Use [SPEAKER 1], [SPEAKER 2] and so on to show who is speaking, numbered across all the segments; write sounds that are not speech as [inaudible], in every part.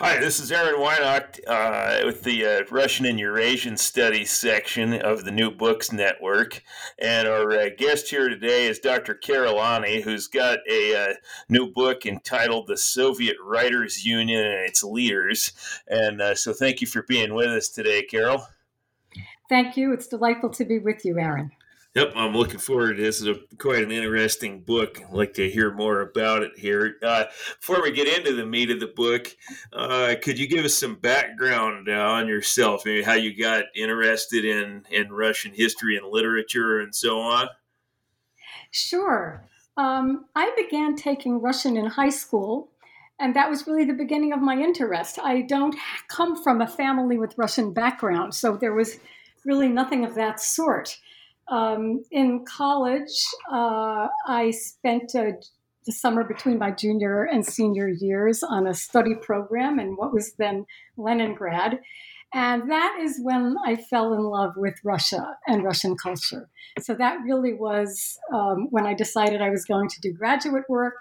[SPEAKER 1] Hi, this is Aaron Weinacht uh, with the uh, Russian and Eurasian Studies section of the New Books Network. And our uh, guest here today is Dr. Carol Any, who's got a uh, new book entitled The Soviet Writers Union and Its Leaders. And uh, so thank you for being with us today, Carol.
[SPEAKER 2] Thank you. It's delightful to be with you, Aaron.
[SPEAKER 1] Yep, I'm looking forward to this. Is a quite an interesting book. I'd like to hear more about it here. Uh, before we get into the meat of the book, uh, could you give us some background uh, on yourself? Maybe how you got interested in in Russian history and literature and so on.
[SPEAKER 2] Sure. Um, I began taking Russian in high school, and that was really the beginning of my interest. I don't come from a family with Russian background, so there was really nothing of that sort. Um, in college, uh, I spent uh, the summer between my junior and senior years on a study program in what was then Leningrad. And that is when I fell in love with Russia and Russian culture. So that really was um, when I decided I was going to do graduate work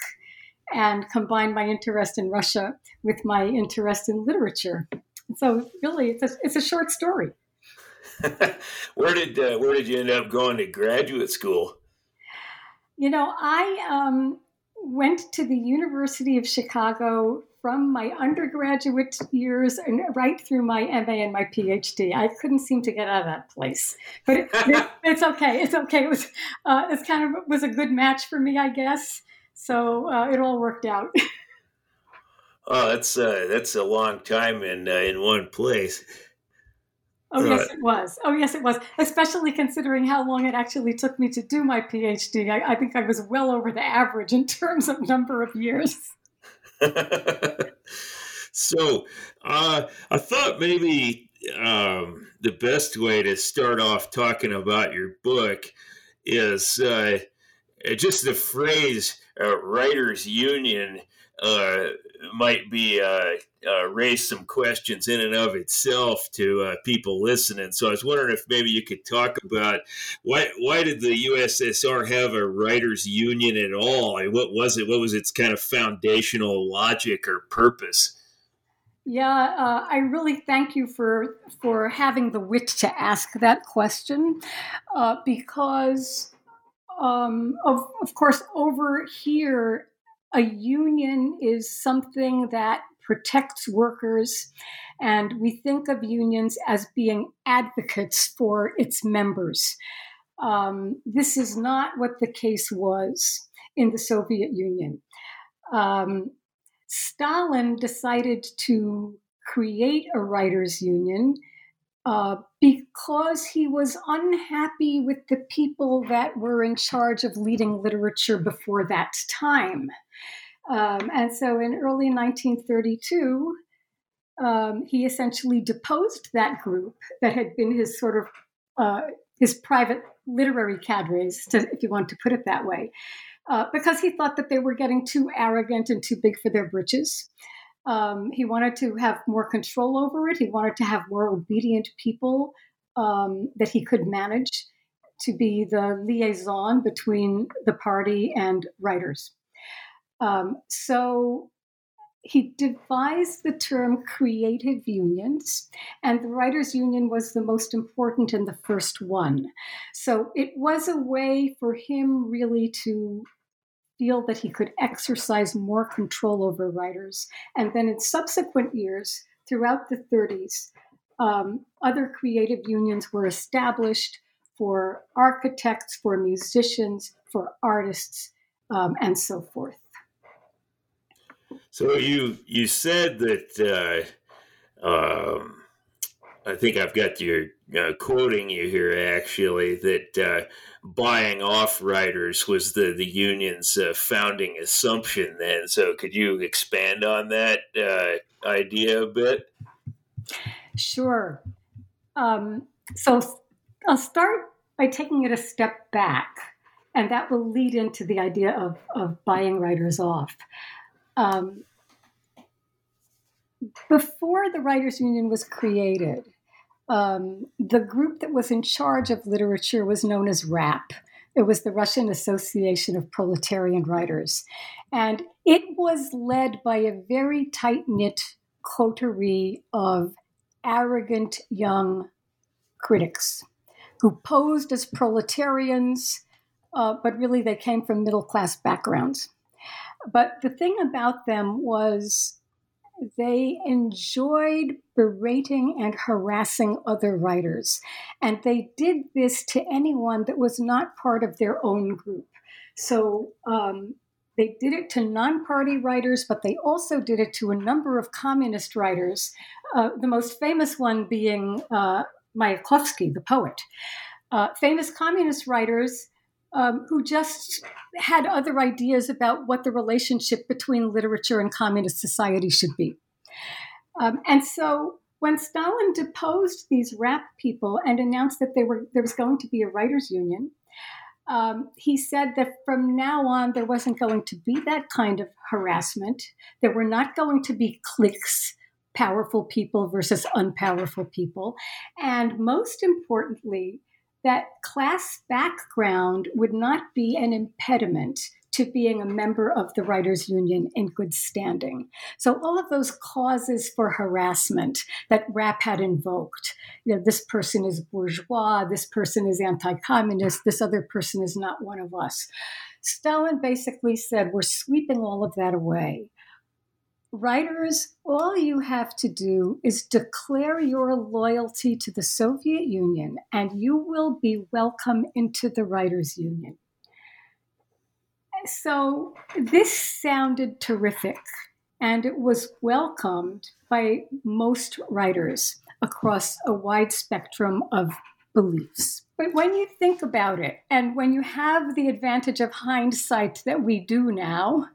[SPEAKER 2] and combine my interest in Russia with my interest in literature. So really, it's a, it's a short story. [laughs]
[SPEAKER 1] where did uh, where did you end up going to graduate school?
[SPEAKER 2] You know, I um, went to the University of Chicago from my undergraduate years and right through my MA and my PhD. I couldn't seem to get out of that place, but it, it, [laughs] it's okay. It's okay. It was uh, it's kind of was a good match for me, I guess. So uh, it all worked out. [laughs]
[SPEAKER 1] oh, that's uh, that's a long time in uh, in one place.
[SPEAKER 2] Oh, right. yes, it was. Oh, yes, it was. Especially considering how long it actually took me to do my PhD. I, I think I was well over the average in [laughs] terms of number of years. [laughs]
[SPEAKER 1] so uh, I thought maybe um, the best way to start off talking about your book is uh, just the phrase uh, writers union uh, might be uh, uh, raise some questions in and of itself to uh, people listening. So I was wondering if maybe you could talk about why why did the USSR have a writers' union at all? what was it? What was its kind of foundational logic or purpose?
[SPEAKER 2] Yeah, uh, I really thank you for for having the wit to ask that question, uh, because um, of of course over here a union is something that protects workers, and we think of unions as being advocates for its members. Um, this is not what the case was in the Soviet Union. Um, Stalin decided to create a writers' union uh, because he was unhappy with the people that were in charge of leading literature before that time. Um, and so in early 1932, um, he essentially deposed that group that had been his sort of uh, his private literary cadres, to, if you want to put it that way, uh, because he thought that they were getting too arrogant and too big for their britches. Um, he wanted to have more control over it. He wanted to have more obedient people um, that he could manage to be the liaison between the party and writers. Um, so he devised the term creative unions, and the Writers' Union was the most important and the first one. So it was a way for him really to feel that he could exercise more control over writers. And then in subsequent years, throughout the 30s, um, other creative unions were established for architects, for musicians, for artists, um, and so forth.
[SPEAKER 1] So you you said that uh, um, I think I've got your uh, quoting you here actually that uh, buying off writers was the the union's uh, founding assumption. Then, so could you expand on that uh, idea a bit?
[SPEAKER 2] Sure. Um, so I'll start by taking it a step back, and that will lead into the idea of of buying writers off. Um, before the Writers Union was created, um, the group that was in charge of literature was known as RAPP. It was the Russian Association of Proletarian Writers. And it was led by a very tight knit coterie of arrogant young critics who posed as proletarians, uh, but really they came from middle class backgrounds. But the thing about them was they enjoyed berating and harassing other writers. And they did this to anyone that was not part of their own group. So um, they did it to non party writers, but they also did it to a number of communist writers, uh, the most famous one being uh, Mayakovsky, the poet. Uh, famous communist writers um, who just had other ideas about what the relationship between literature and communist society should be. Um, and so when Stalin deposed these RAPP people and announced that were, there was going to be a writers' union, um, he said that from now on there wasn't going to be that kind of harassment. There were not going to be cliques, powerful people versus unpowerful people. And most importantly, that class background would not be an impediment to being a member of the writers union in good standing. So all of those causes for harassment that RAPP had invoked you know this person is bourgeois this person is anti-communist this other person is not one of us. Stalin basically said we're sweeping all of that away Writers, all you have to do is declare your loyalty to the Soviet Union, and you will be welcome into the Writers' Union. So, this sounded terrific, and it was welcomed by most writers across a wide spectrum of beliefs. But when you think about it, and when you have the advantage of hindsight that we do now,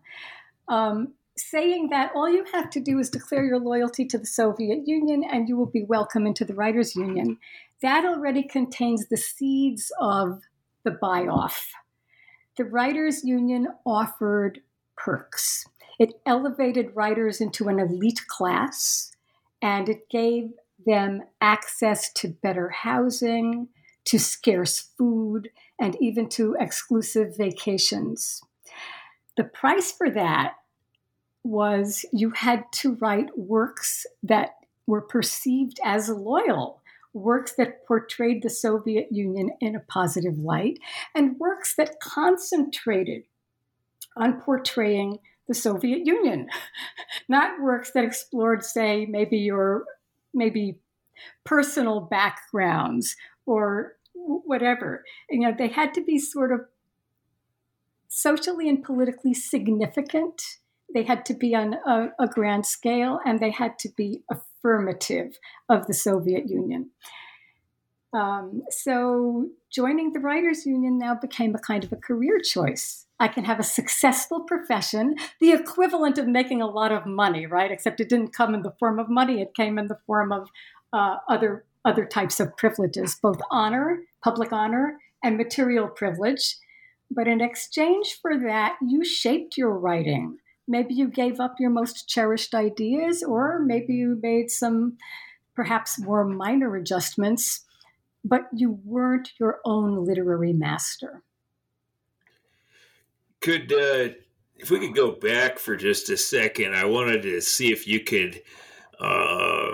[SPEAKER 2] um, saying that all you have to do is declare your loyalty to the Soviet Union and you will be welcome into the Writers' Union, that already contains the seeds of the buy off. The Writers' Union offered perks. It elevated writers into an elite class and it gave them access to better housing, to scarce food, and even to exclusive vacations. The price for that was you had to write works that were perceived as loyal, works that portrayed the Soviet Union in a positive light, and works that concentrated on portraying the Soviet Union, [laughs] not works that explored, say, maybe your maybe personal backgrounds or whatever. You know, they had to be sort of socially and politically significant they had to be on a, a grand scale and they had to be affirmative of the Soviet Union. Um, so joining the Writers Union now became a kind of a career choice. I can have a successful profession, the equivalent of making a lot of money, right? Except it didn't come in the form of money; it came in the form of uh, other other types of privileges, both honor, public honor, and material privilege. But in exchange for that, you shaped your writing maybe you gave up your most cherished ideas, or maybe you made some perhaps more minor adjustments, but you weren't your own literary master.
[SPEAKER 1] Could, uh, if we could go back for just a second, I wanted to see if you could. Uh,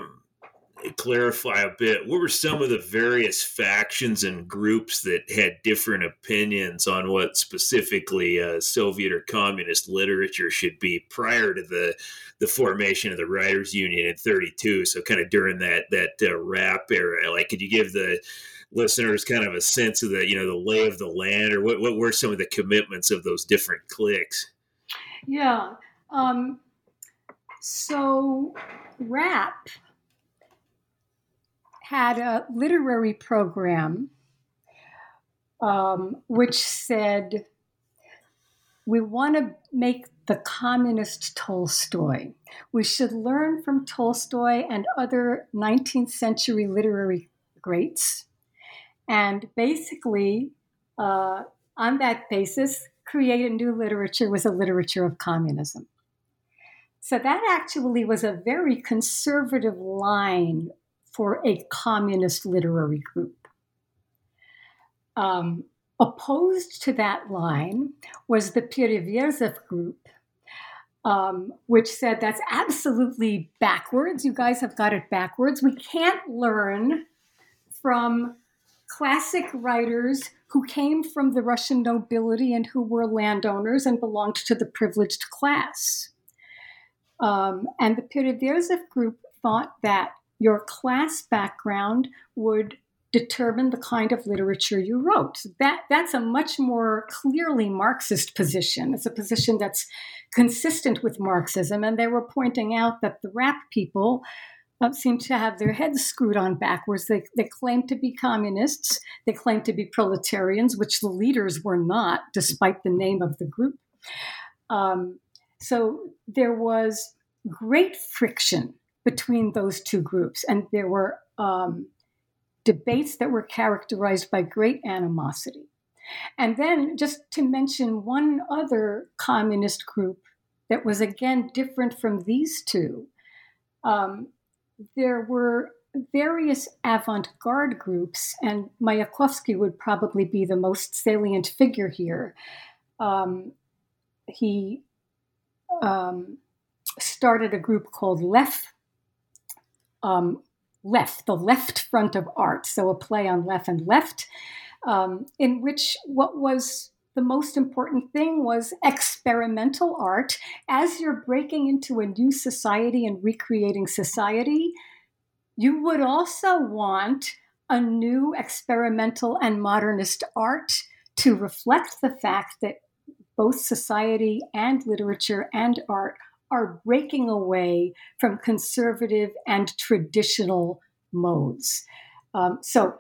[SPEAKER 1] clarify a bit what were some of the various factions and groups that had different opinions on what specifically uh, soviet or communist literature should be prior to the the formation of the writers union in 32 so kind of during that that uh, RAPP era? Like could you give the listeners kind of a sense of the you know the lay of the land or what, what were some of the commitments of those different cliques?
[SPEAKER 2] Yeah um, so RAPP had a literary program um, which said, We want to make the communist Tolstoy. We should learn from Tolstoy and other 19th century literary greats. And basically, uh, on that basis, create a new literature was a literature of communism. So that actually was a very conservative line for a communist literary group. Um, opposed to that line was the Pereverzev group, um, which said that's absolutely backwards. You guys have got it backwards. We can't learn from classic writers who came from the Russian nobility and who were landowners and belonged to the privileged class. Um, and the Pereverzev group thought that your class background would determine the kind of literature you wrote. That that's a much more clearly Marxist position. It's a position that's consistent with Marxism, and they were pointing out that the RAPP people uh, seem to have their heads screwed on backwards. They they claim to be communists. They claim to be proletarians, which the leaders were not, despite the name of the group. Um, so there was great friction between those two groups, and there were um, debates that were characterized by great animosity. And then, just to mention one other communist group that was again different from these two, um, there were various avant garde groups, and Mayakovsky would probably be the most salient figure here. Um, he um, started a group called LEF, um, LEF, the left front of art, so a play on left and left, um, in which what was the most important thing was experimental art. As you're breaking into a new society and recreating society, you would also want a new experimental and modernist art to reflect the fact that both society and literature and art are breaking away from conservative and traditional modes. Um, so,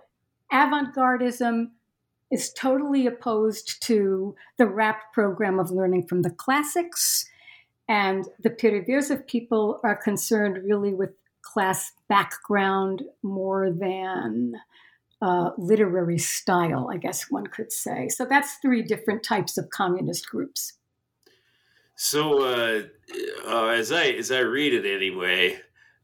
[SPEAKER 2] avant gardism is totally opposed to the RAPP program of learning from the classics. And the Pereverzev people are concerned really with class background more than uh, literary style, I guess one could say. So that's three different types of communist groups.
[SPEAKER 1] So uh, uh, as I as I read it anyway,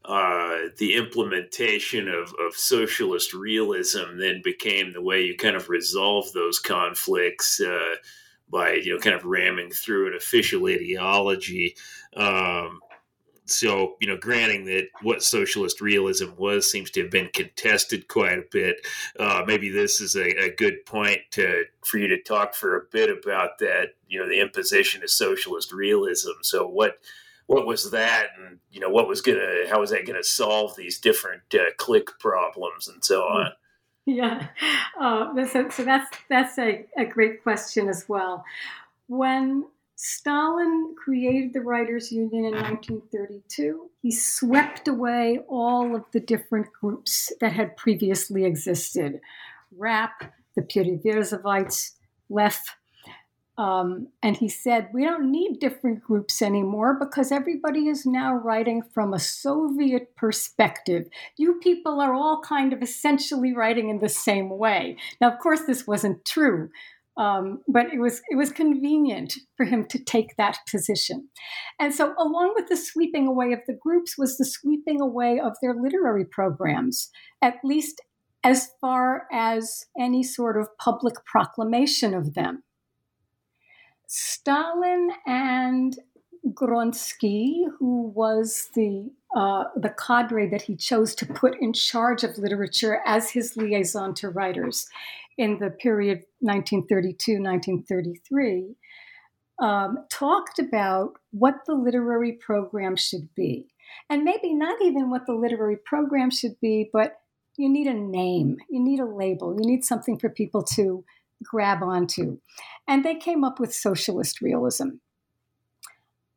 [SPEAKER 1] uh, the implementation of, of socialist realism then became the way you kind of resolve those conflicts uh, by you know kind of ramming through an official ideology. Um, so you know granting that what socialist realism was seems to have been contested quite a bit uh, maybe this is a, a, good point to for you to talk for a bit about that you know the imposition of socialist realism so what what was that and you know what was gonna how was that gonna solve these different uh, click problems and so on
[SPEAKER 2] yeah uh, so, so that's that's a, a great question as well when Stalin created the Writers' Union in 1932. He swept away all of the different groups that had previously existed RAPP, the Pereverzevites, LEF. Um, and he said, We don't need different groups anymore because everybody is now writing from a Soviet perspective. You people are all kind of essentially writing in the same way. Now, of course, this wasn't true. Um, but it was it was convenient for him to take that position, and so along with the sweeping away of the groups was the sweeping away of their literary programs, at least as far as any sort of public proclamation of them. Stalin and Gronsky, who was the uh, the cadre that he chose to put in charge of literature as his liaison to writers, in the period 1932 1933 um, talked about what the literary program should be. And maybe not even what the literary program should be, but you need a name, you need a label, you need something for people to grab onto. And they came up with socialist realism.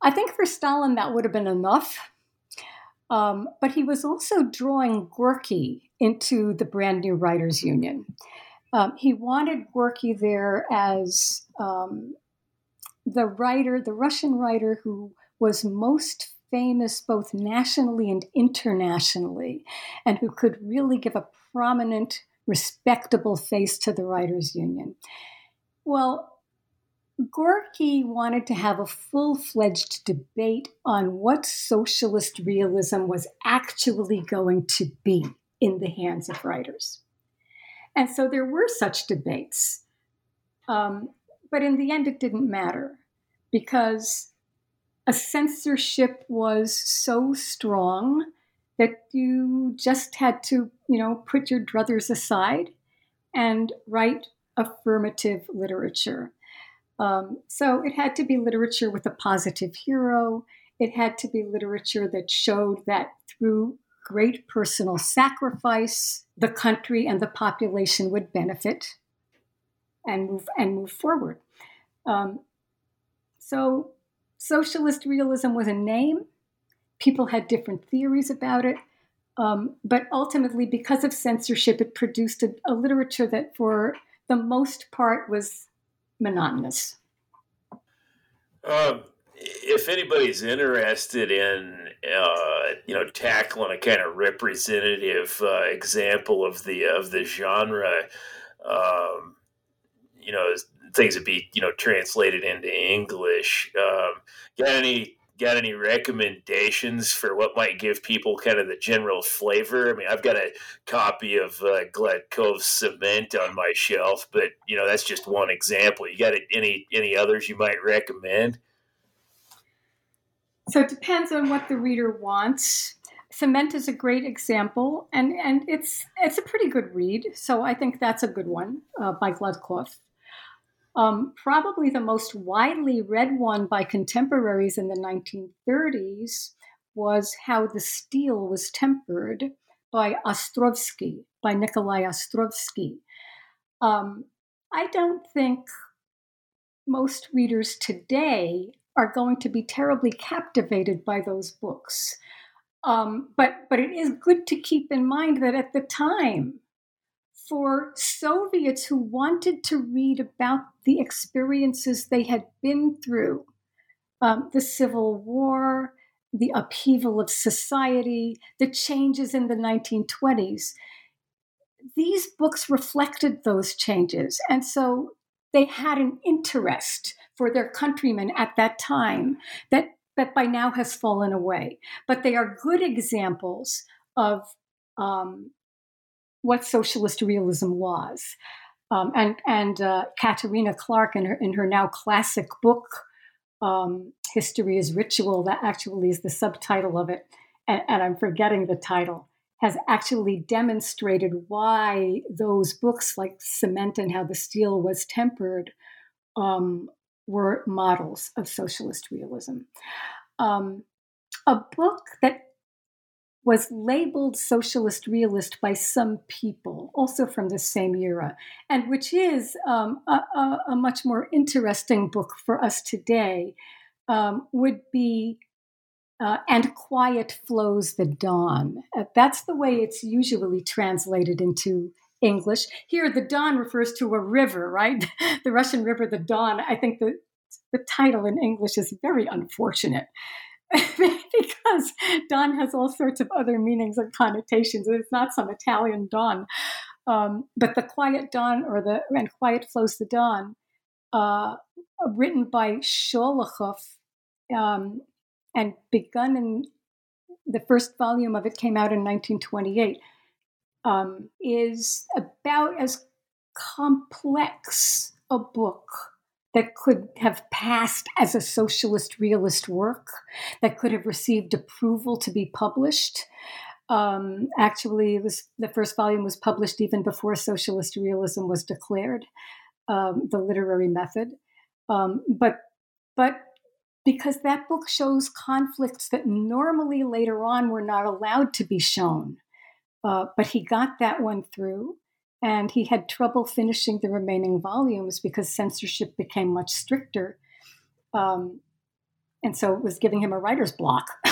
[SPEAKER 2] I think for Stalin that would have been enough. Um, but he was also drawing Gorky into the brand new Writers Union. Um, he wanted Gorky there as um, the writer, the Russian writer who was most famous both nationally and internationally, and who could really give a prominent, respectable face to the Writers Union. Well, Gorky wanted to have a full fledged debate on what socialist realism was actually going to be in the hands of writers. And so there were such debates. Um, but in the end, it didn't matter because a censorship was so strong that you just had to, you know, put your druthers aside and write affirmative literature. Um, so it had to be literature with a positive hero. It had to be literature that showed that through great personal sacrifice, the country and the population would benefit and move and move forward. Um, so socialist realism was a name. People had different theories about it. Um, but ultimately, because of censorship, it produced a, a literature that, for the most part, was monotonous.
[SPEAKER 1] Um, if anybody's interested in, uh, you know, tackling a kind of representative uh, example of the of the genre, um, you know, things would be you know translated into English. Um, got any got any recommendations for what might give people kind of the general flavor? I mean, I've got a copy of uh, Cement on my shelf, but you know that's just one example. You got any any others you might recommend?
[SPEAKER 2] So it depends on what the reader wants. Cement is a great example, and and it's it's a pretty good read. So I think that's a good one uh, by Gladkov. Um, probably the most widely read one by contemporaries in the 1930s was How the Steel Was Tempered by Ostrovsky, by Nikolai Ostrovsky. Um, I don't think most readers today are going to be terribly captivated by those books. Um, but but it is good to keep in mind that at the time, for Soviets who wanted to read about the experiences they had been through um, the Civil War, the upheaval of society, the changes in the 1920s. These books reflected those changes. And so they had an interest for their countrymen at that time that, that by now has fallen away. But they are good examples of um, what socialist realism was. Um, and and uh, Katerina Clark, in her, in her now classic book, um, History is Ritual, that actually is the subtitle of it, and, and I'm forgetting the title, has actually demonstrated why those books, like Cement and How the Steel Was Tempered, um, were models of socialist realism. Um, a book that was labeled socialist realist by some people, also from the same era, and which is um, a, a, a, much more interesting book for us today, um, would be uh, And Quiet Flows the Don. Uh, that's the way it's usually translated into English. Here, the Don refers to a river, right? [laughs] the Russian river, the Don. I think the, the title in English is very unfortunate. [laughs] because Don has all sorts of other meanings and connotations. It's not some Italian Don. Um, but the Quiet Dawn or the and Quiet Flows the Don, uh, written by Sholokhov um, and begun in the first volume of it came out in 1928, um, is about as complex a book that could have passed as a socialist realist work, that could have received approval to be published. Um, actually, was the first volume was published even before socialist realism was declared, um, the literary method. Um, but but because that book shows conflicts that normally later on were not allowed to be shown, uh, but he got that one through and he had trouble finishing the remaining volumes because censorship became much stricter. Um, and so it was giving him a writer's block. [laughs]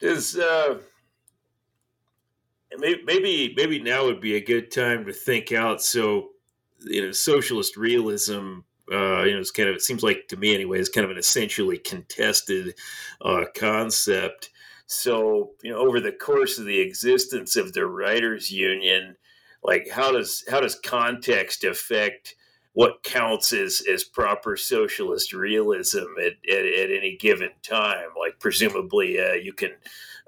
[SPEAKER 1] does uh, maybe maybe now would be a good time to think out. So, you know, socialist realism. Uh, you know, it's kind of it seems like to me anyway, it's kind of an essentially contested uh, concept. So, you know, over the course of the existence of the writers' union, like how does how does context affect what counts as as proper socialist realism at, at, at any given time? Like presumably, uh, you can.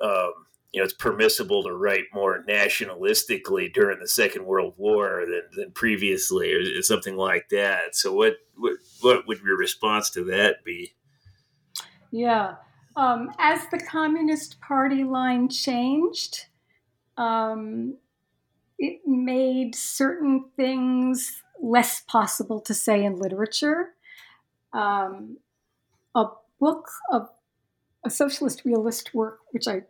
[SPEAKER 1] Um, you know, it's permissible to write more nationalistically during the Second World War than, than previously, or something like that. So, what, what what would your response to that be?
[SPEAKER 2] Yeah, um, as the Communist Party line changed, um, it made certain things less possible to say in literature. Um, a book of a socialist realist work, which I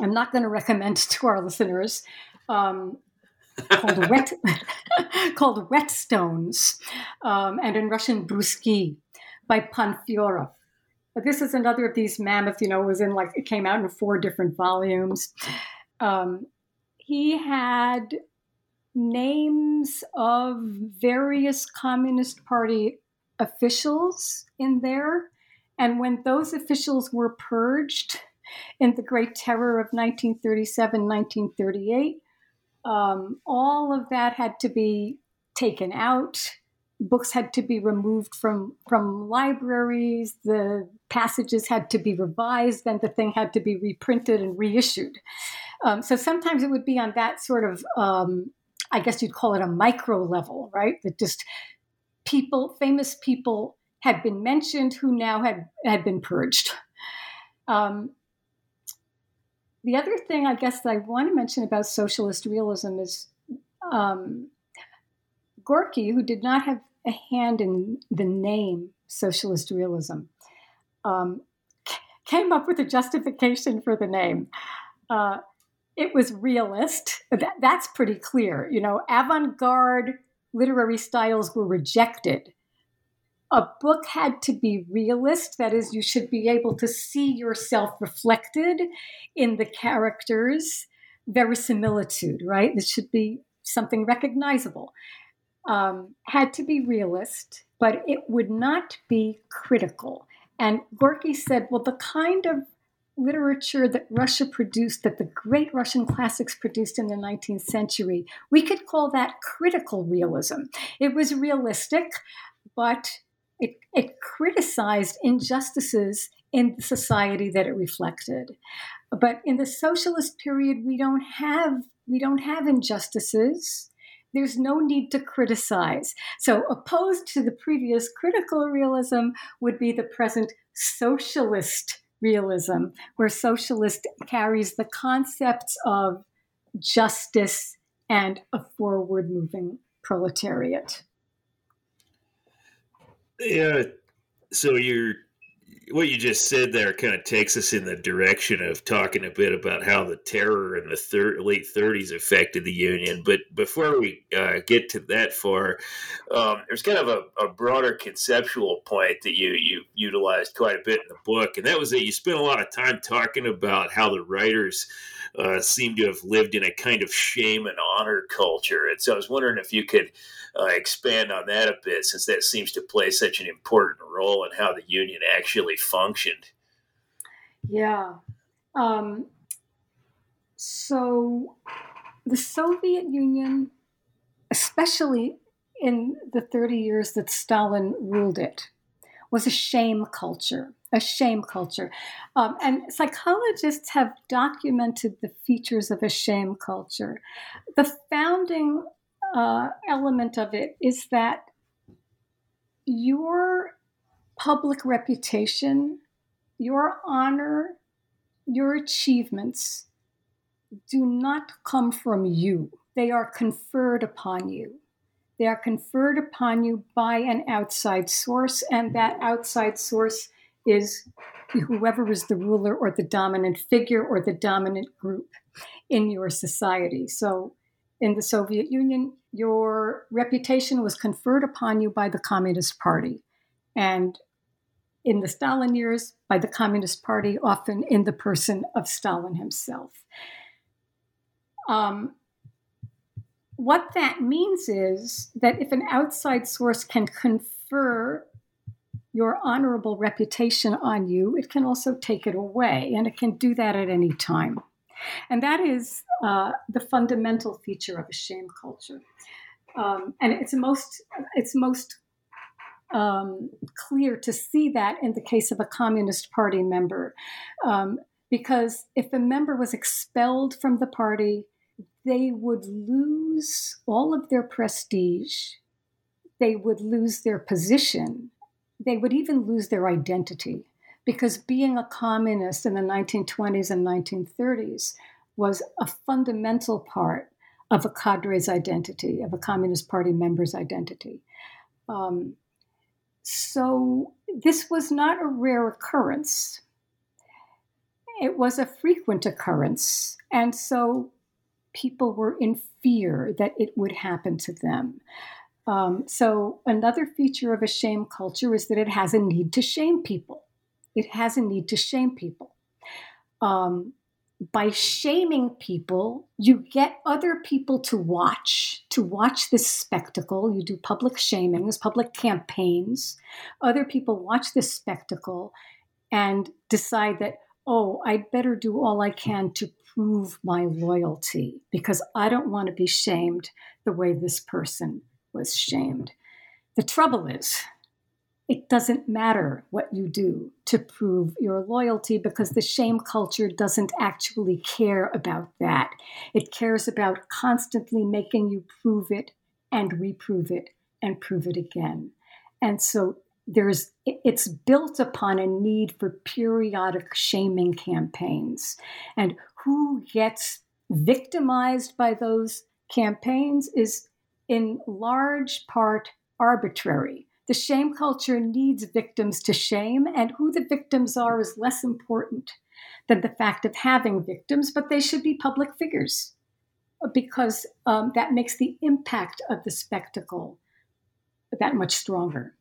[SPEAKER 2] I'm not going to recommend [laughs] to our listeners, um, called [laughs] Wet [laughs] called Whetstones, um, and in Russian Bruski by Panfyorov. But this is another of these mammoth, you know, it was in like it came out in four different volumes. Um, he had names of various Communist Party officials in there. And when those officials were purged in the Great Terror of 1937 1938, um, all of that had to be taken out. Books had to be removed from, from libraries. The passages had to be revised. Then the thing had to be reprinted and reissued. Um, so sometimes it would be on that sort of, um, I guess you'd call it a micro level, right? That just people, famous people, had been mentioned who now had had been purged. Um, the other thing I guess that I want to mention about socialist realism is um, Gorky, who did not have a hand in the name socialist realism, um, came up with a justification for the name. Uh, it was realist. That, that's pretty clear. You know, avant garde literary styles were rejected. A book had to be realist, that is, you should be able to see yourself reflected in the characters, verisimilitude, right? It should be something recognizable. Um, had to be realist, but it would not be critical. And Gorky said, well, the kind of literature that Russia produced, that the great Russian classics produced in the 19th century, we could call that critical realism. It was realistic, but it, it criticized injustices in the society that it reflected. But in the socialist period, we don't have we don't have injustices. There's no need to criticize. So, opposed to the previous critical realism would be the present socialist realism, where socialist carries the concepts of justice and a forward moving proletariat.
[SPEAKER 1] Yeah. So you're what you just said there kind of takes us in the direction of talking a bit about how the terror in the thir- late 30s affected the union. But before we uh, get to that far, um, there's kind of a, a, broader conceptual point that you you utilized quite a bit in the book, and that was that you spent a lot of time talking about how the writers uh, seem to have lived in a kind of shame and honor culture. And so I was wondering if you could uh, expand on that a bit, since that seems to play such an important role in how the union actually functioned.
[SPEAKER 2] Yeah. Um, so the Soviet Union, especially in the 30 years that Stalin ruled it, was a shame culture, a shame culture. Um, and psychologists have documented the features of a shame culture. The founding uh, element of it is that your public reputation, your honor, your achievements do not come from you. They are conferred upon you. They are conferred upon you by an outside source, and that outside source is whoever is the ruler or the dominant figure or the dominant group in your society. So in the Soviet Union, your reputation was conferred upon you by the Communist Party. And in the Stalin years by the Communist Party, often in the person of Stalin himself. Um, what that means is that if an outside source can confer your honorable reputation on you, it can also take it away, and it can do that at any time. And that is uh, the fundamental feature of a shame culture. Um, and it's most it's most um, clear to see that in the case of a Communist Party member, um, because if a member was expelled from the party, they would lose all of their prestige, they would lose their position, they would even lose their identity. Because being a communist in the 1920s and 1930s was a fundamental part of a cadre's identity, of a Communist Party member's identity. Um, so this was not a rare occurrence. It was a frequent occurrence. And so people were in fear that it would happen to them. Um, so, another feature of a shame culture is that it has a need to shame people. It has a need to shame people. Um, by shaming people, you get other people to watch, to watch this spectacle. You do public shamings, public campaigns. Other people watch this spectacle and decide that, oh, I'd better do all I can to prove my loyalty because I don't want to be shamed the way this person was shamed. The trouble is, it doesn't matter what you do to prove your loyalty because the shame culture doesn't actually care about that. It cares about constantly making you prove it and reprove it and prove it again. And so there's it's built upon a need for periodic shaming campaigns. And who gets victimized by those campaigns is in large part arbitrary the shame culture needs victims to shame, and who the victims are is less important than the fact of having victims, but they should be public figures because um, that makes the impact of the spectacle that much stronger.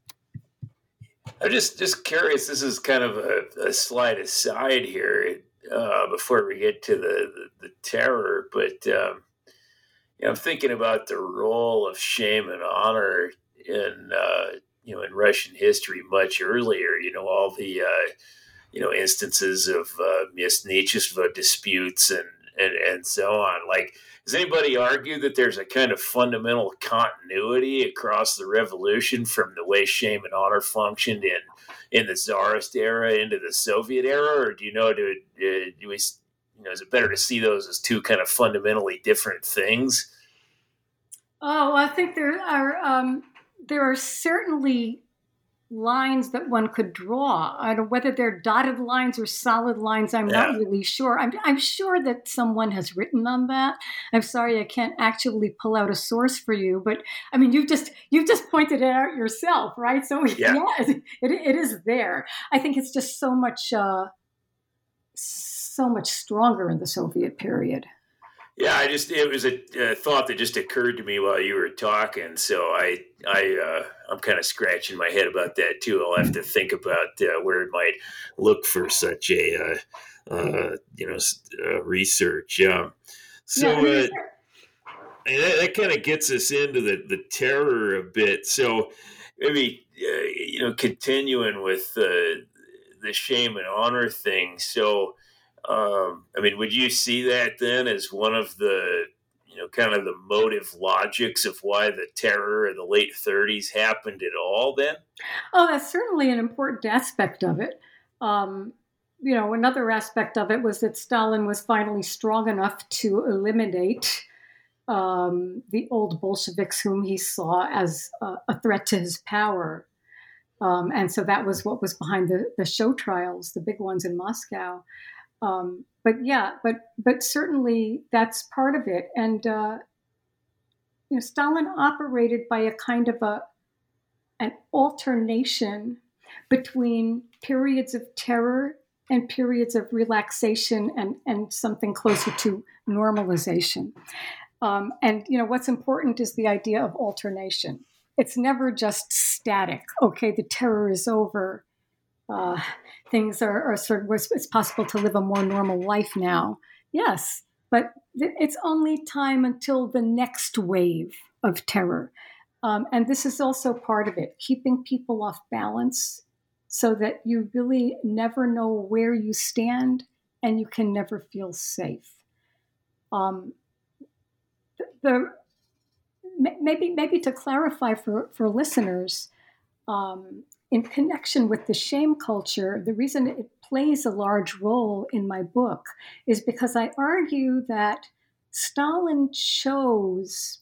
[SPEAKER 1] I'm just just curious. This is kind of a, a slide aside here uh, before we get to the, the, the terror, but um, you know, I'm thinking about the role of shame and honor in uh, you know in Russian history much earlier. You know, all the uh, you know instances of uh, disputes and, and and so on. Like, does anybody argue that there's a kind of fundamental continuity across the revolution from the way shame and honor functioned in in the czarist era into the Soviet era, or do you know do, uh, do we you know is it better to see those as two kind of fundamentally different things?
[SPEAKER 2] Oh, I think there are. Um there are certainly lines that one could draw. I don't whether they're dotted lines or solid lines. I'm yeah. not really sure. I'm, I'm sure that someone has written on that. I'm sorry I can't actually pull out a source for you, but I mean you've just you've just pointed it out yourself, right? So [laughs] yeah, yeah it, it is there. I think it's just so much uh, so much stronger in the Soviet period.
[SPEAKER 1] Yeah, I just it was a, thought that just occurred to me while you were talking, so I I uh, I'm kind of scratching my head about that too. I'll have to think about uh, where it might look for such a uh, uh you know uh, research. Um, so yeah, uh, that, that kind of gets us into the the terror a bit. So maybe you know continuing with the the shame and honor thing. So um, I mean, would you see that then as one of the, you know, kind of the motive logics of why the terror of the late 30s happened at all then?
[SPEAKER 2] Oh, that's certainly an important aspect of it. Um, you know, another aspect of it was that Stalin was finally strong enough to eliminate um, the old Bolsheviks whom he saw as a, a threat to his power. Um, and so that was what was behind the, the show trials, the big ones in Moscow. Um, but yeah, but but certainly that's part of it. And uh, you know, Stalin operated by a kind of a an alternation between periods of terror and periods of relaxation and, and something closer to normalization. Um, and you know what's important is the idea of alternation. It's never just static. Okay, the terror is over uh, things are, are sort of it's possible to live a more normal life now. Yes, but it's only time until the next wave of terror. Um, and this is also part of it, keeping people off balance so that you really never know where you stand and you can never feel safe. Um, the, maybe maybe to clarify for, for listeners, um, in connection with the shame culture, the reason it plays a large role in my book is because I argue that Stalin chose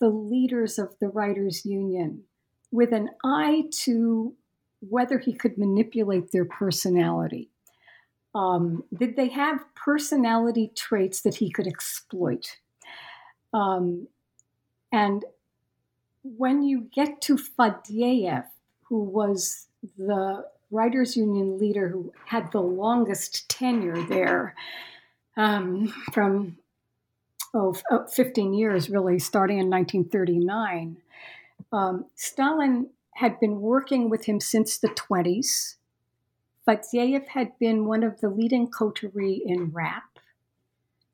[SPEAKER 2] the leaders of the writers' union with an eye to whether he could manipulate their personality. Um, did they have personality traits that he could exploit? Um, and when you get to Fadeev, who was the writers' union leader who had the longest tenure there um, from oh, 15 years, really, starting in 1939. Um, Stalin had been working with him since the 20s. Fadeev had been one of the leading coterie in RAPP.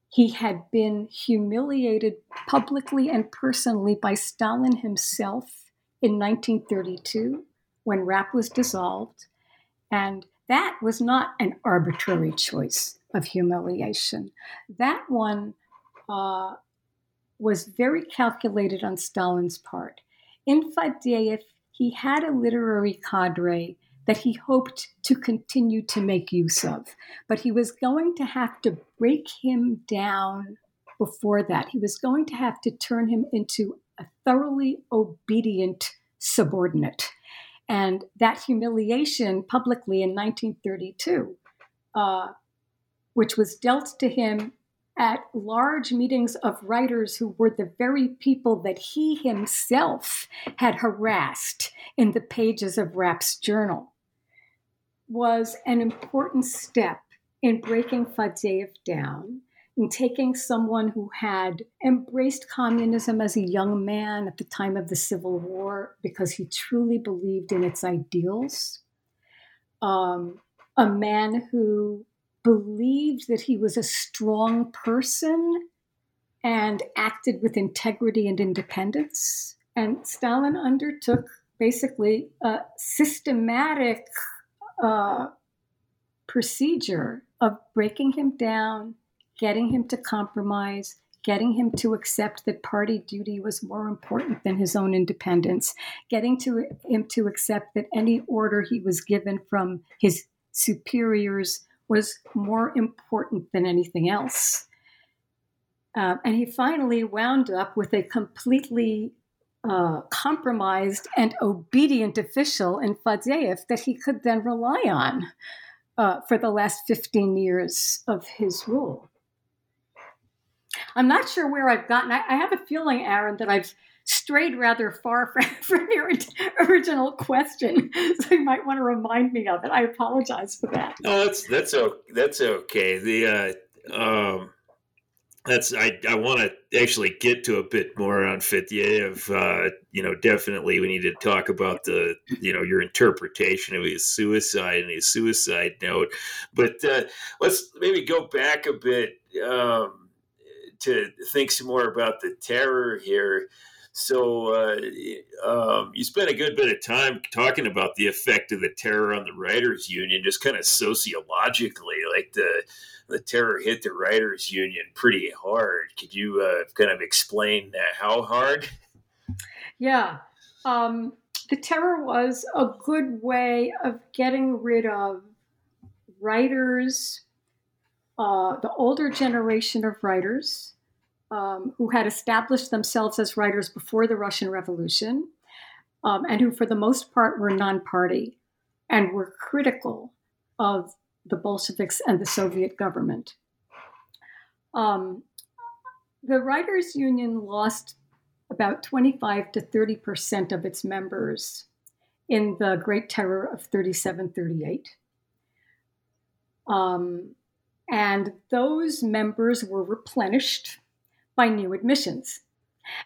[SPEAKER 2] He had been humiliated publicly and personally by Stalin himself in 1932 when RAPP was dissolved. And that was not an arbitrary choice of humiliation. That one uh, was very calculated on Stalin's part. In Fadeev, he had a literary cadre that he hoped to continue to make use of, but he was going to have to break him down before that. He was going to have to turn him into a thoroughly obedient subordinate. And that humiliation publicly in 1932, uh, which was dealt to him at large meetings of writers who were the very people that he himself had harassed in the pages of RAPP's journal, was an important step in breaking Fadeev down in taking someone who had embraced communism as a young man at the time of the Civil War because he truly believed in its ideals, um, a man who believed that he was a strong person and acted with integrity and independence. And Stalin undertook basically a systematic uh, procedure of breaking him down, getting him to compromise, getting him to accept that party duty was more important than his own independence, getting to him to accept that any order he was given from his superiors was more important than anything else. Uh, and he finally wound up with a completely uh, compromised and obedient official in Fadeev that he could then rely on uh, for the last 15 years of his rule. I'm not sure where I've gotten. I, I have a feeling, Aaron, that I've strayed rather far [laughs] from, from your original question, [laughs] so you might want to remind me of it. I apologize for that.
[SPEAKER 1] No, that's that's that's okay. The uh, um, that's I I want to actually get to a bit more on Fadeev. Uh, you know, definitely we need to talk about the you know your interpretation of his suicide and his suicide note. But uh, let's maybe go back a bit. Um, to think some more about the terror here. So uh, um, you spent a good bit of time talking about the effect of the terror on the writers' union, just kind of sociologically, like the the terror hit the writers' union pretty hard. Could you uh, kind of explain that how hard?
[SPEAKER 2] Yeah, um, the terror was a good way of getting rid of writers, uh, the older generation of writers um, who had established themselves as writers before the Russian Revolution, um, and who, for the most part, were non party and were critical of the Bolsheviks and the Soviet government. Um, the Writers' Union lost about 25 to 30 percent of its members in the Great Terror of 37 38. Um, and those members were replenished by new admissions.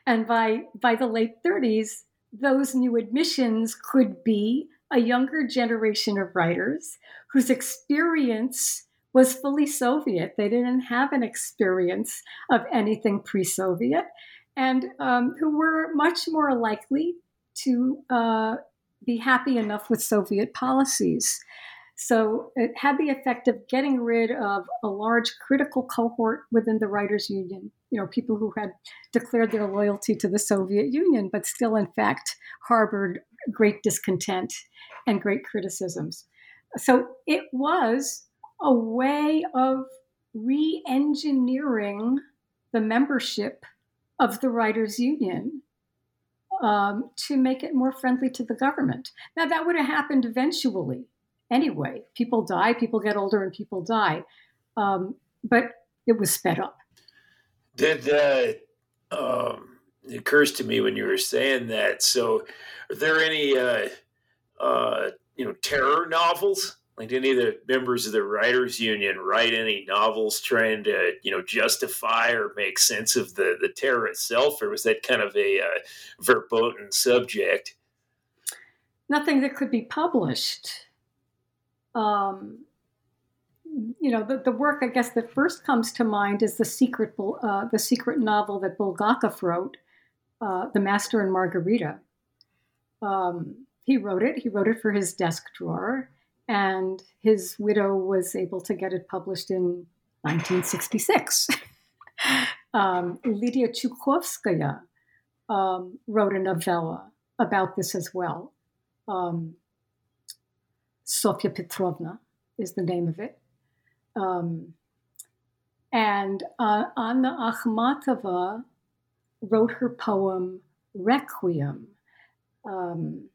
[SPEAKER 2] And by, by the late 30s, those new admissions could be a younger generation of writers whose experience was fully Soviet. They didn't have an experience of anything pre Soviet and um, who were much more likely to uh, be happy enough with Soviet policies. So it had the effect of getting rid of a large critical cohort within the writers' union. You know, people who had declared their loyalty to the Soviet Union, but still, in fact, harbored great discontent and great criticisms. So it was a way of re engineering the membership of the writers' union um, to make it more friendly to the government. Now, that would have happened eventually anyway. People die, people get older, and people die. Um, but it was sped up.
[SPEAKER 1] Did uh, um, it occurs to me when you were saying that? So, are there any uh, uh, you know terror novels like, did any of the members of the writers' union write any novels trying to, you know, justify or make sense of the the terror itself, or was that kind of a uh, verboten subject?
[SPEAKER 2] Nothing that could be published. Um, you know, the, the work I guess that first comes to mind is the secret uh, the secret novel that Bulgakov wrote, uh, "The Master and Margarita." Um, he wrote it. He wrote it for his desk drawer and his widow was able to get it published in 1966. [laughs] um, Lydia Chukovskaya um, wrote a novella about this as well. Um, Sofia Petrovna is the name of it. Um, and uh, Anna Akhmatova wrote her poem Requiem. Um,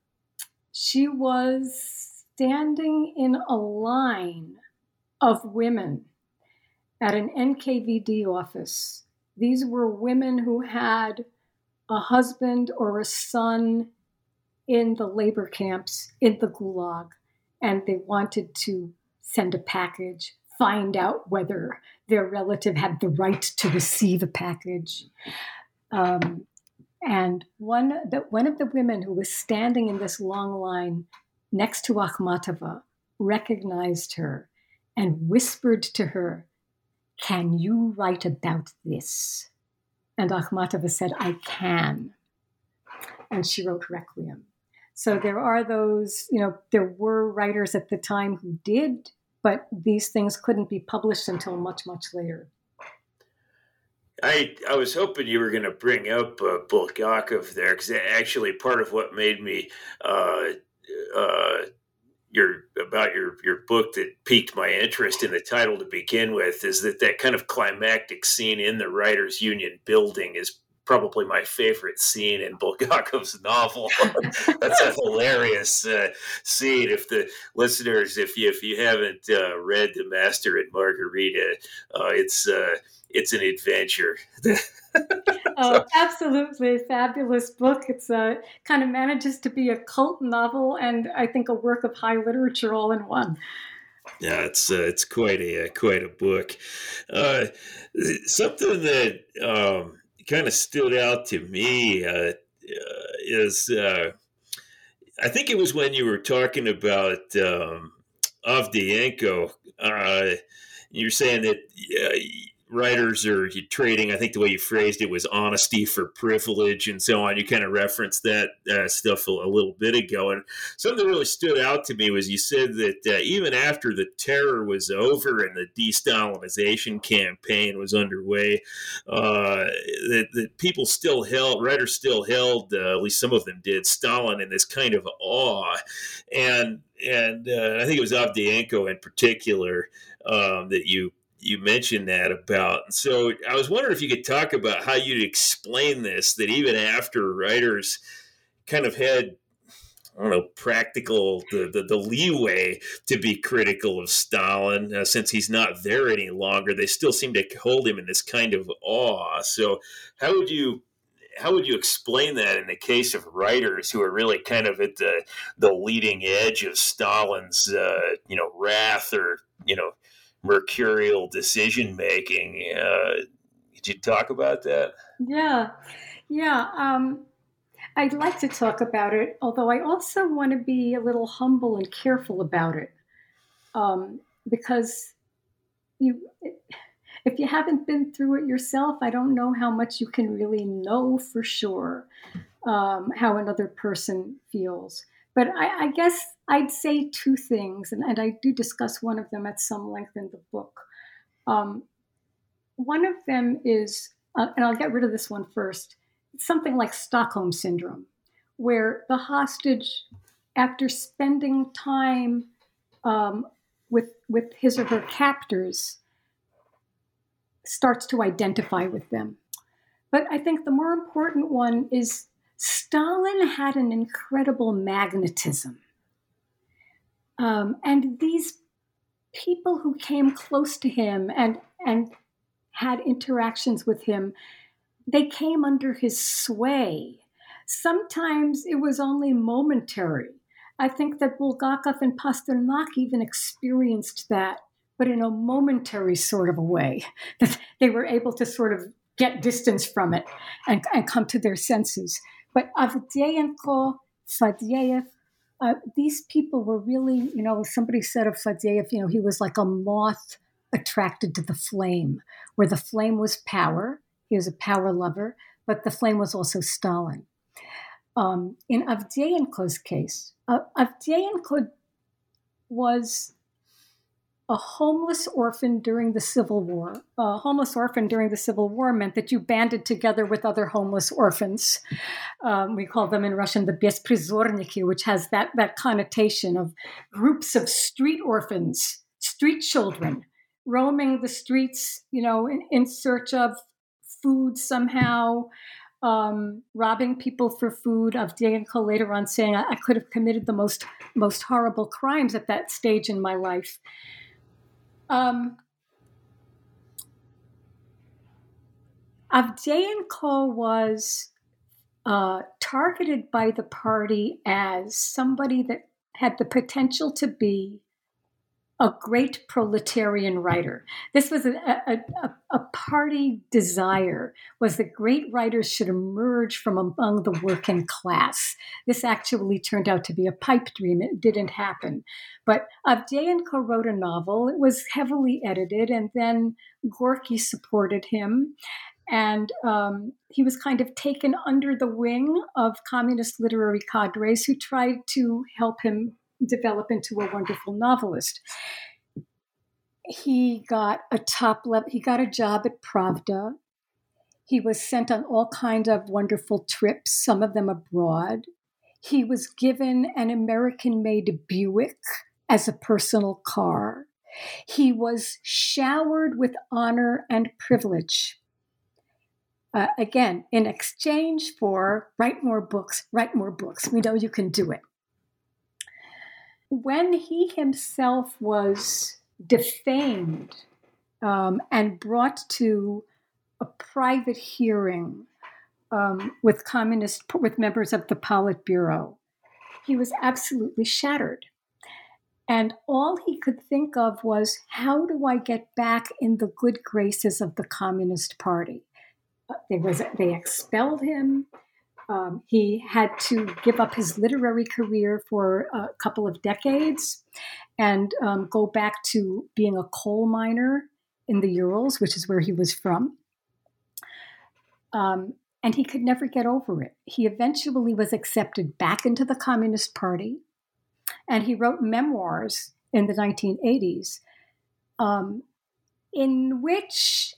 [SPEAKER 2] she was standing in a line of women at an NKVD office. These were women who had a husband or a son in the labor camps in the gulag, and they wanted to send a package, find out whether their relative had the right to receive a package. Um, and one, the, one of the women who was standing in this long line next to Akhmatova, recognized her and whispered to her, Can you write about this? And Akhmatova said, I can. And she wrote Requiem. So there are those, you know, there were writers at the time who did, but these things couldn't be published until much, much later.
[SPEAKER 1] I I was hoping you were going to bring up uh, Bulgakov there because actually part of what made me uh, uh, your about your your book that piqued my interest in the title to begin with is that that kind of climactic scene in the writers union building is probably my favorite scene in Bulgakov's novel. [laughs] That's a hilarious uh, scene. If the listeners, if you if you haven't uh, read The Master and Margarita, uh, it's uh, it's an adventure. [laughs]
[SPEAKER 2] oh, absolutely fabulous book. It's a kind of manages to be a cult novel and I think a work of high literature all in one.
[SPEAKER 1] Yeah, it's uh, it's quite a uh, quite a book. Uh, something that um, kind of stood out to me uh, uh, is uh, I think it was when you were talking about um, Avdiyenko. you're saying that writers are trading. I think the way you phrased it was honesty for privilege and so on. You kind of referenced that uh, stuff a, a, little bit ago, and something that really stood out to me was you said that uh, even after the terror was over and the de-Stalinization campaign was underway, uh, that, that, people still held writers still held uh, at least some of them did Stalin in this kind of awe, and and uh, I think it was Avdiyenko in particular um, that you you mentioned that about. So I was wondering if you could talk about how you'd explain this that even after writers kind of had I don't know, practical the, the, the leeway to be critical of Stalin uh, since he's not there any longer. They still seem to hold him in this kind of awe. So how would you how would you explain that in the case of writers who are really kind of at the the leading edge of Stalin's uh, you know wrath or you know mercurial decision making. Uh, could you talk about that?
[SPEAKER 2] Yeah, yeah. Um, I'd like to talk about it, although I also want to be a little humble and careful about it, um, because you, if you haven't been through it yourself, I don't know how much you can really know for sure um, how another person feels. But I, I, guess I'd say two things, and, and, I do discuss one of them at some length in the book. Um, one of them is, uh, and I'll get rid of this one first, something like Stockholm Syndrome, where the hostage, after spending time um, with, with his or her captors, starts to identify with them. But I think the more important one is Stalin had an incredible magnetism. Um, and these people who came close to him and, and had interactions with him, they came under his sway. Sometimes it was only momentary. I think that Bulgakov and Pasternak even experienced that, but in a momentary sort of a way, [laughs] that they were able to sort of get distance from it and, and come to their senses. But Avdyenko, Fadeev, uh, these people were really, you know, somebody said of Fadeev, you know, he was like a moth attracted to the flame, where the flame was power. He was a power lover, but the flame was also Stalin. Um, in Avdyenko's case, uh, Avdyenko was a homeless orphan during the Civil War. A homeless orphan during the Civil War meant that you banded together with other homeless orphans. Um, we call them in Russian the besprizorniki, which has that, that connotation of groups of street orphans, street children, roaming the streets, you know, in, in search of food somehow, um, robbing people for food. Avdyenko later on saying, I, I could have committed the most, most horrible crimes at that stage in my life. Um, Avdyenko was uh, targeted by the party as somebody that had the potential to be a great proletarian writer. This was a, a, a, party desire was that great writers should emerge from among the working class. This actually turned out to be a pipe dream. It didn't happen. But Avdyenko wrote a novel. It was heavily edited, and then Gorky supported him. And um, he was kind of taken under the wing of communist literary cadres who tried to help him develop into a wonderful novelist. He got a top level, he got a job at Pravda. He was sent on all kinds of wonderful trips, some of them abroad. He was given an American made Buick as a personal car. He was showered with honor and privilege. Uh, again, in exchange for write more books, write more books. We know you can do it when he himself was defamed um, and brought to a private hearing um, with communist with members of the Politburo, he was absolutely shattered. And all he could think of was, how do I get back in the good graces of the Communist Party? Uh, they, was, they expelled him. Um, he had to give up his literary career for a couple of decades and um, go back to being a coal miner in the Urals, which is where he was from. Um, and he could never get over it. He eventually was accepted back into the Communist Party, and he wrote memoirs in the 1980s um, in which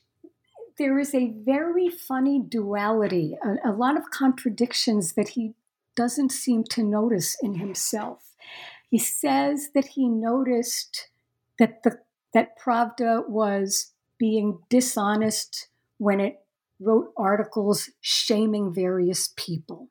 [SPEAKER 2] there is a very funny duality, a, a lot of contradictions that he doesn't seem to notice in himself. He says that he noticed that the that Pravda was being dishonest when it wrote articles shaming various people.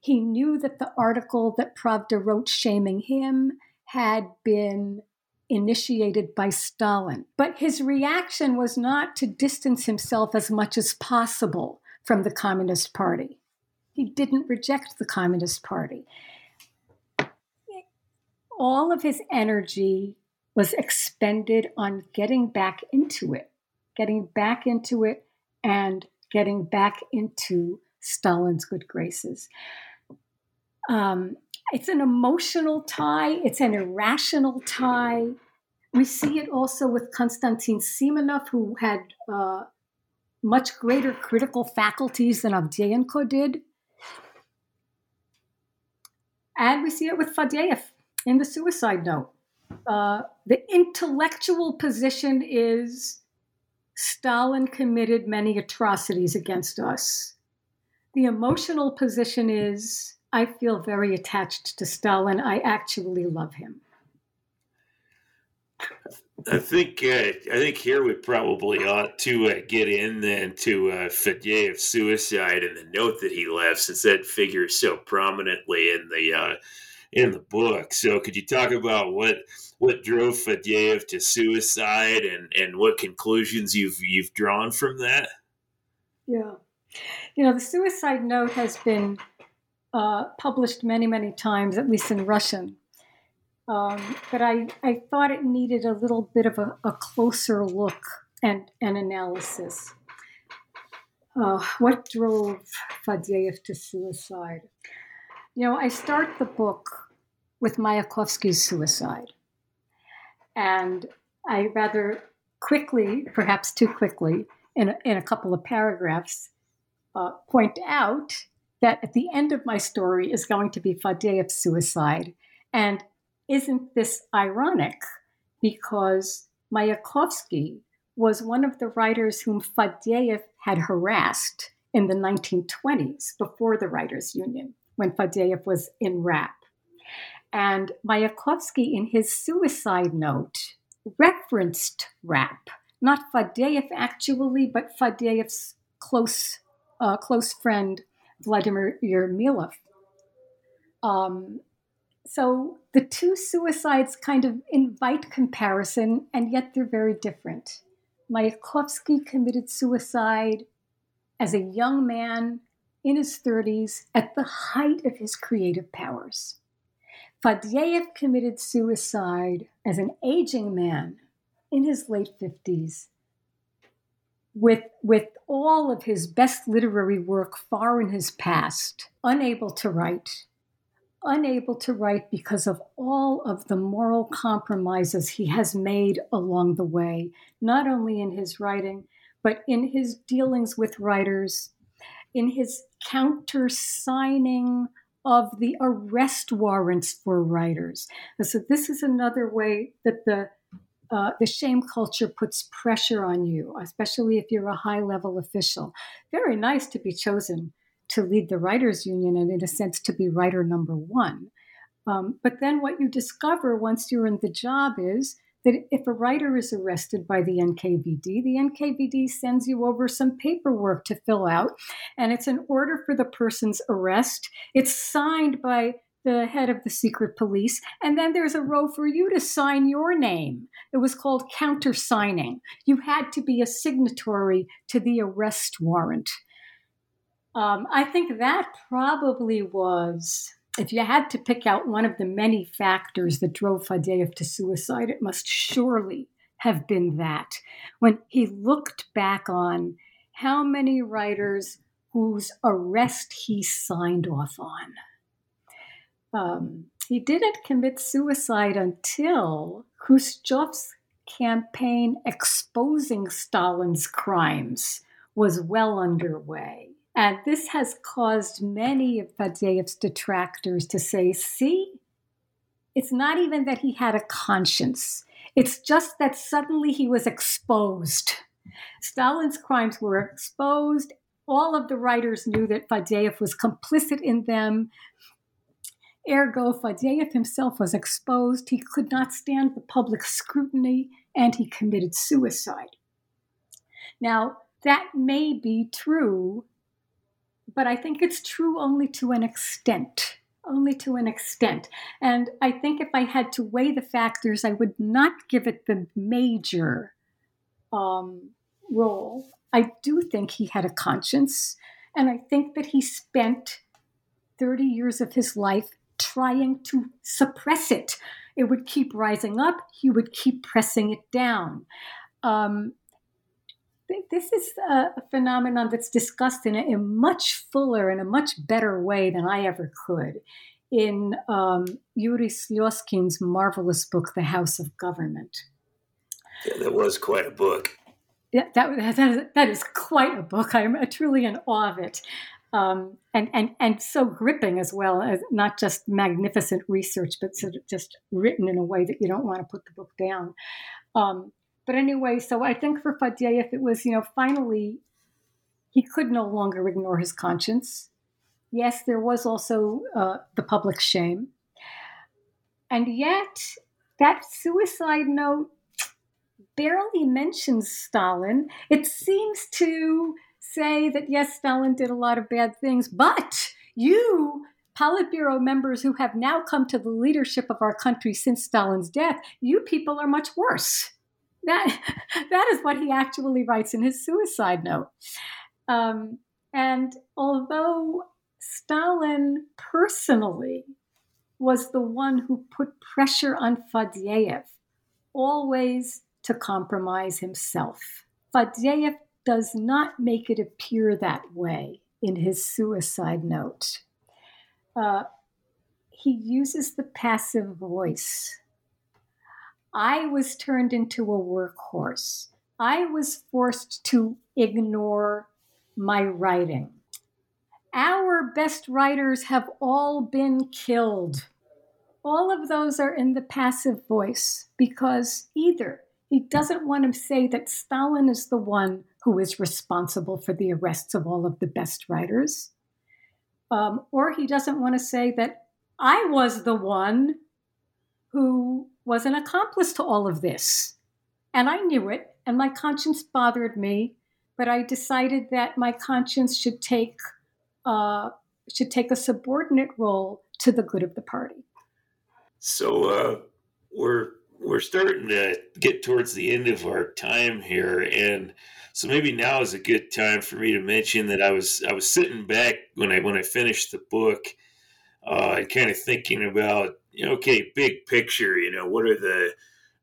[SPEAKER 2] He knew that the article that Pravda wrote shaming him had been initiated by Stalin. But his reaction was not to distance himself as much as possible from the Communist Party. He didn't reject the Communist Party. All of his energy was expended on getting back into it, getting back into it, and getting back into Stalin's good graces. Um, it's an emotional tie, it's an irrational tie. We see it also with Konstantin Simonov, who had uh, much greater critical faculties than Avdyenko did. And we see it with Fadeev in the suicide note. Uh, the intellectual position is Stalin committed many atrocities against us. The emotional position is I feel very attached to Stalin. I actually love him.
[SPEAKER 1] I think uh, I think here we probably ought to uh, get in then to uh, suicide and the note that he left, since that figures so prominently in the uh, in the book. So, could you talk about what what drove Fadeev to suicide and and what conclusions you've you've drawn from that?
[SPEAKER 2] Yeah, you know, the suicide note has been uh, published many, many times, at least in Russian. Um, but I, I thought it needed a little bit of a, a closer look and an analysis. Uh, what drove Fadeev to suicide? You know, I start the book with Mayakovsky's suicide. And I rather quickly, perhaps too quickly, in a, in a couple of paragraphs, uh, point out that at the end of my story is going to be Fadeyev's suicide. And isn't this ironic? Because Mayakovsky was one of the writers whom Fadeev had harassed in the 1920s before the Writers' Union, when Fadeev was in RAPP. And Mayakovsky, in his suicide note, referenced RAPP, not Fadeev actually, but Fadeev's close, uh, close friend Vladimir Yermilov. Um, so the two suicides kind of invite comparison, and yet they're very different. Mayakovsky committed suicide as a young man in his 30s at the height of his creative powers. Fadeev committed suicide as an aging man in his late 50s with, with all of his best literary work far in his past, unable to write, unable to write because of all of the moral compromises he has made along the way, not only in his writing, but in his dealings with writers, in his counter signing of the arrest warrants for writers. so, this is another way that the uh, the shame culture puts pressure on you, especially if you're a high level official. Very nice to be chosen to lead the writers' union and, in a sense, to be writer number one. Um, but then what you discover once you're in the job is that if a writer is arrested by the NKVD, the NKVD sends you over some paperwork to fill out, and it's an order for the person's arrest. It's signed by the head of the secret police. And then there's a row for you to sign your name. It was called countersigning. You had to be a signatory to the arrest warrant. Um, I think that probably was, if you had to pick out one of the many factors that drove Fadeev to suicide, it must surely have been that. When he looked back on how many writers whose arrest he signed off on. Um, he didn't commit suicide until Khrushchev's campaign exposing Stalin's crimes was well underway. And this has caused many of Fadeev's detractors to say, see, it's not even that he had a conscience, it's just that suddenly he was exposed. Stalin's crimes were exposed. All of the writers knew that Fadeev was complicit in them. Ergo, Fadeev himself was exposed. He could not stand the public scrutiny and he committed suicide. Now, that may be true, but I think it's true only to an extent. Only to an extent. And I think if I had to weigh the factors, I would not give it the major um, role. I do think he had a conscience, and I think that he spent 30 years of his life trying to suppress it. It would keep rising up, he would keep pressing it down. Um, this is a phenomenon that's discussed in a, a, much fuller and a much better way than I ever could in um, Yuri Slezkine's marvelous book, The House of Government.
[SPEAKER 1] Yeah, that was quite a book.
[SPEAKER 2] Yeah, that, that, is, that is quite a book. I'm truly in awe of it. Um, and, and, and so gripping as well, as not just magnificent research, but sort of just written in a way that you don't want to put the book down. Um, but anyway, so I think for Fadeev, it was, you know, finally he could no longer ignore his conscience. Yes, there was also uh, the public shame. And yet, that suicide note barely mentions Stalin. It seems to say that, yes, Stalin did a lot of bad things, but you, Politburo members who have now come to the leadership of our country since Stalin's death, you people are much worse. That, [laughs] that is what he actually writes in his suicide note. Um, and although Stalin personally was the one who put pressure on Fadeev always to compromise himself, Fadeev does not make it appear that way in his suicide note. Uh, he uses the passive voice I was turned into a workhorse. I was forced to ignore my writing. Our best writers have all been killed. All of those are in the passive voice because either he doesn't want to say that Stalin is the one who is responsible for the arrests of all of the best writers, um, or he doesn't want to say that I was the one who was an accomplice to all of this. And I knew it, and my conscience bothered me, but I decided that my conscience should take uh, should take a subordinate role to the good of the party.
[SPEAKER 1] So uh, we're we're starting to get towards the end of our time here, and so maybe now is a good time for me to mention that I was I was sitting back when I when I finished the book, uh, and kind of thinking about you know, okay, big picture, you know, what are the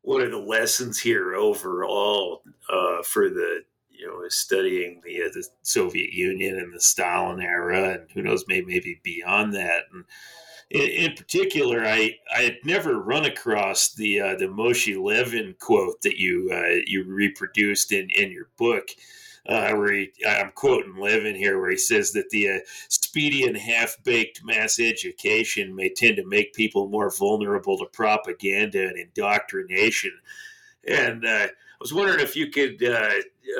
[SPEAKER 1] what are the lessons here overall uh, for the you know studying the uh, the Soviet Union and the Stalin era, and who knows, maybe maybe beyond that. And in, in particular, I I had never run across the uh, the Moshe Lewin quote that you uh, you reproduced in in your book uh, where he, I'm quoting Lewin here, where he says that the uh, speedy and half baked mass education may tend to make people more vulnerable to propaganda and indoctrination. And uh, I was wondering if you could uh,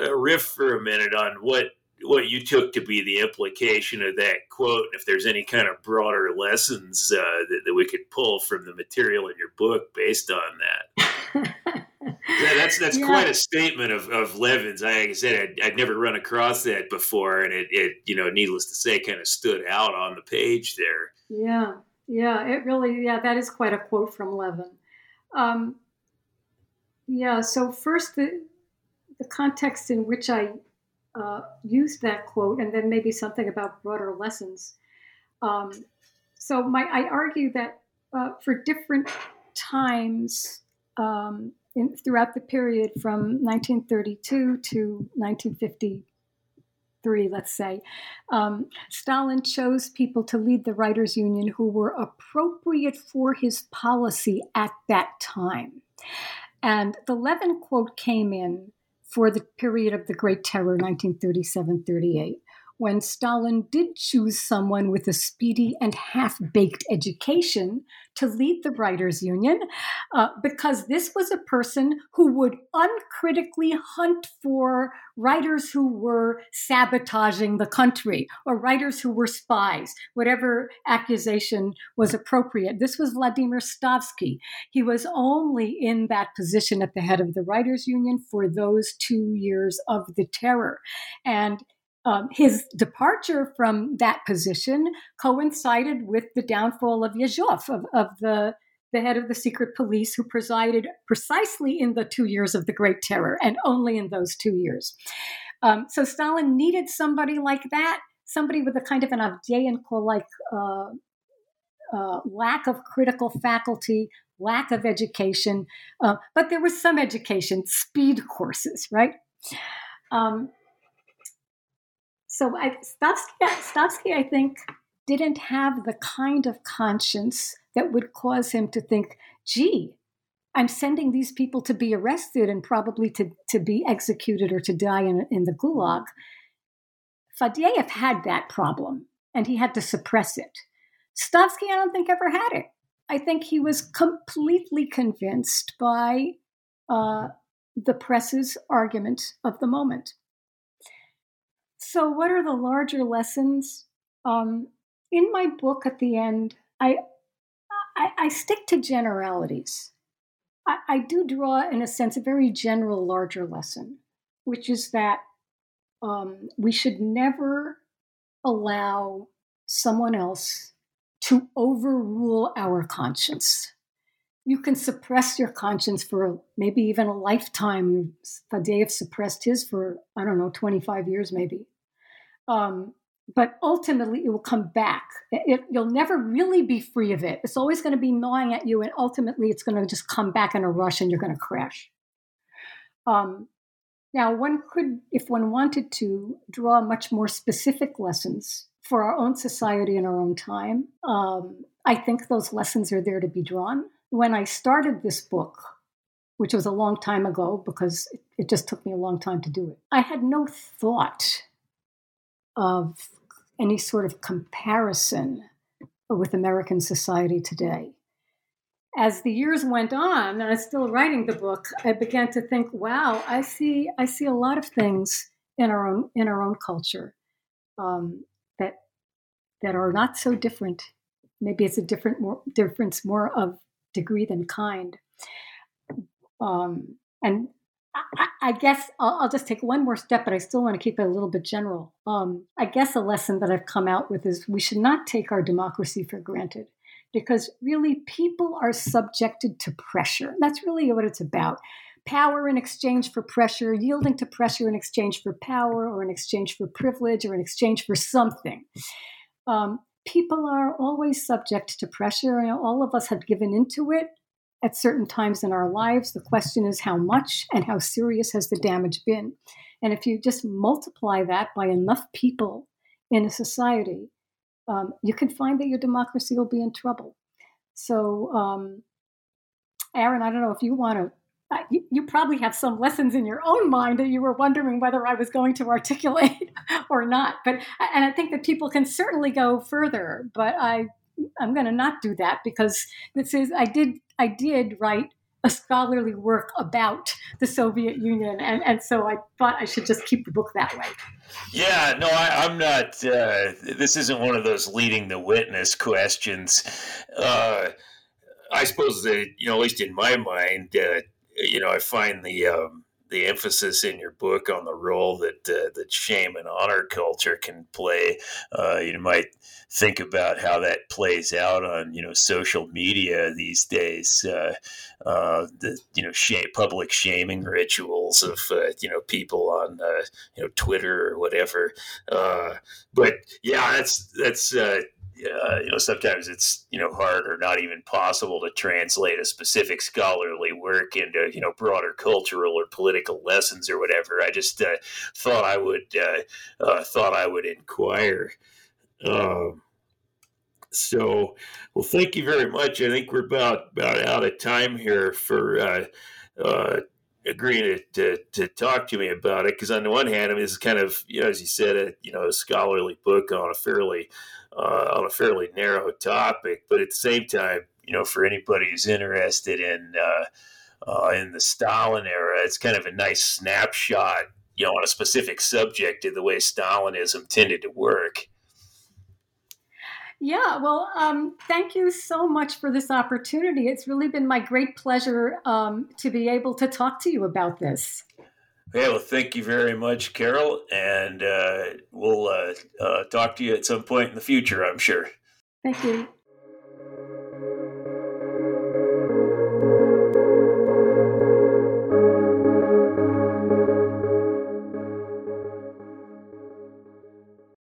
[SPEAKER 1] uh, riff for a minute on what what you took to be the implication of that quote, and if there's any kind of broader lessons uh, that, that we could pull from the material in your book based on that. [laughs] yeah, that's that's yeah. quite a statement of, of Lewin's. I, like I said, I'd, I'd, never run across that before, and it, it, you know, needless to say, kind of stood out on the page there.
[SPEAKER 2] Yeah, yeah, it really, yeah, that is quite a quote from Lewin. Um, yeah, so first the the context in which I uh, used that quote, and then maybe something about broader lessons. Um, so my, I argue that uh, for different times. Um, in, throughout the period from 1932 to 1953, let's say, um, Stalin chose people to lead the Writers' Union who were appropriate for his policy at that time. And the Lewin quote came in for the period of the Great Terror, 1937 38 when Stalin did choose someone with a speedy and half baked education to lead the Writers' Union, uh, because this was a person who would uncritically hunt for writers who were sabotaging the country or writers who were spies, whatever accusation was appropriate. This was Vladimir Stavsky. He was only in that position at the head of the Writers' Union for those two years of the terror. And um, his departure from that position coincided with the downfall of Yezhov, of, of the, the head of the secret police, who presided precisely in the two years of the Great Terror and only in those two years. Um, so Stalin needed somebody like that, somebody with a kind of an Avdyenko like uh, uh, lack of critical faculty, lack of education, uh, but there was some education, speed courses, right? Um, so I, Stavsky, Stavsky, I think, didn't have the kind of conscience that would cause him to think, gee, I'm sending these people to be arrested and probably to, to be executed or to die in, in the gulag. Fadeev had that problem and he had to suppress it. Stavsky, I don't think, ever had it. I think he was completely convinced by uh, the press's argument of the moment. So, what are the larger lessons? Um, in my book at the end, I, I, I stick to generalities. I, I do draw, in a sense, a very general, larger lesson, which is that um, we should never allow someone else to overrule our conscience. You can suppress your conscience for maybe even a lifetime. Fadeev suppressed his for, I don't know, 25 years maybe. Um, but ultimately, it will come back. It, you'll never really be free of it. It's always going to be gnawing at you, and ultimately, it's going to just come back in a rush and you're going to crash. Um, now, one could, if one wanted to, draw much more specific lessons for our own society and our own time. Um, I think those lessons are there to be drawn. When I started this book, which was a long time ago because it, it just took me a long time to do it, I had no thought of any sort of comparison with American society today. As the years went on, and I was still writing the book, I began to think, wow, I see, I see a lot of things in our own in our own culture um, that are not so different. Maybe it's a different more, difference more of degree than kind. Um, and I, I guess I'll, I'll, just take one more step, but I still want to keep it a little bit general. Um, I guess a lesson that I've come out with is we should not take our democracy for granted because really people are subjected to pressure. That's really what it's about. Power in exchange for pressure, yielding to pressure in exchange for power or in exchange for privilege or in exchange for something um, people are always subject to pressure, and all of us have given into it at certain times in our lives. The question is how much and how serious has the damage been? And if you just multiply that by enough people in a society, um, you can find that your democracy will be in trouble. So, um, Aaron, I don't know if you want to you, you, probably have some lessons in your own mind that you were wondering whether I was going to articulate [laughs] or not. But and I think that people can certainly go further, but I I'm going to not do that because this is I did I did write a scholarly work about the Soviet Union, and, and so I thought I should just keep the book that way.
[SPEAKER 1] Yeah, no, I, am not. Uh, this isn't one of those leading the witness questions. Uh, I suppose that you know, at least in my mind, uh, you know, I find the um, the emphasis in your book on the role that uh, that shame and honor culture can play. Uh, you might think about how that plays out on you know social media these days. Uh, uh the you know shame, public shaming rituals of uh, you know people on uh, you know Twitter or whatever. but yeah, that's that's uh, you know, sometimes it's you know hard or not even possible to translate a specific scholarly work into you know broader cultural or political lessons or whatever. I just uh, thought I would uh, uh thought I would inquire. Um, so, well, thank you very much. I think we're about about out of time here for uh, uh, agreeing to, to, to, talk to me about it because on the one hand, I mean, this is kind of you know, as you said, a you know, a scholarly book on a fairly uh, on a fairly narrow topic, but at the same time, you know, for anybody who's interested in uh, uh, in the Stalin era, it's kind of a nice snapshot, you know, on a specific subject of the way Stalinism tended to work.
[SPEAKER 2] Yeah, well, um, thank you so much for this opportunity. It's really been my great pleasure um, to be able to talk to you about this.
[SPEAKER 1] Okay, well, thank you very much, Carol, and uh, we'll uh, uh, talk to you at some point in the future, I'm sure.
[SPEAKER 2] Thank you.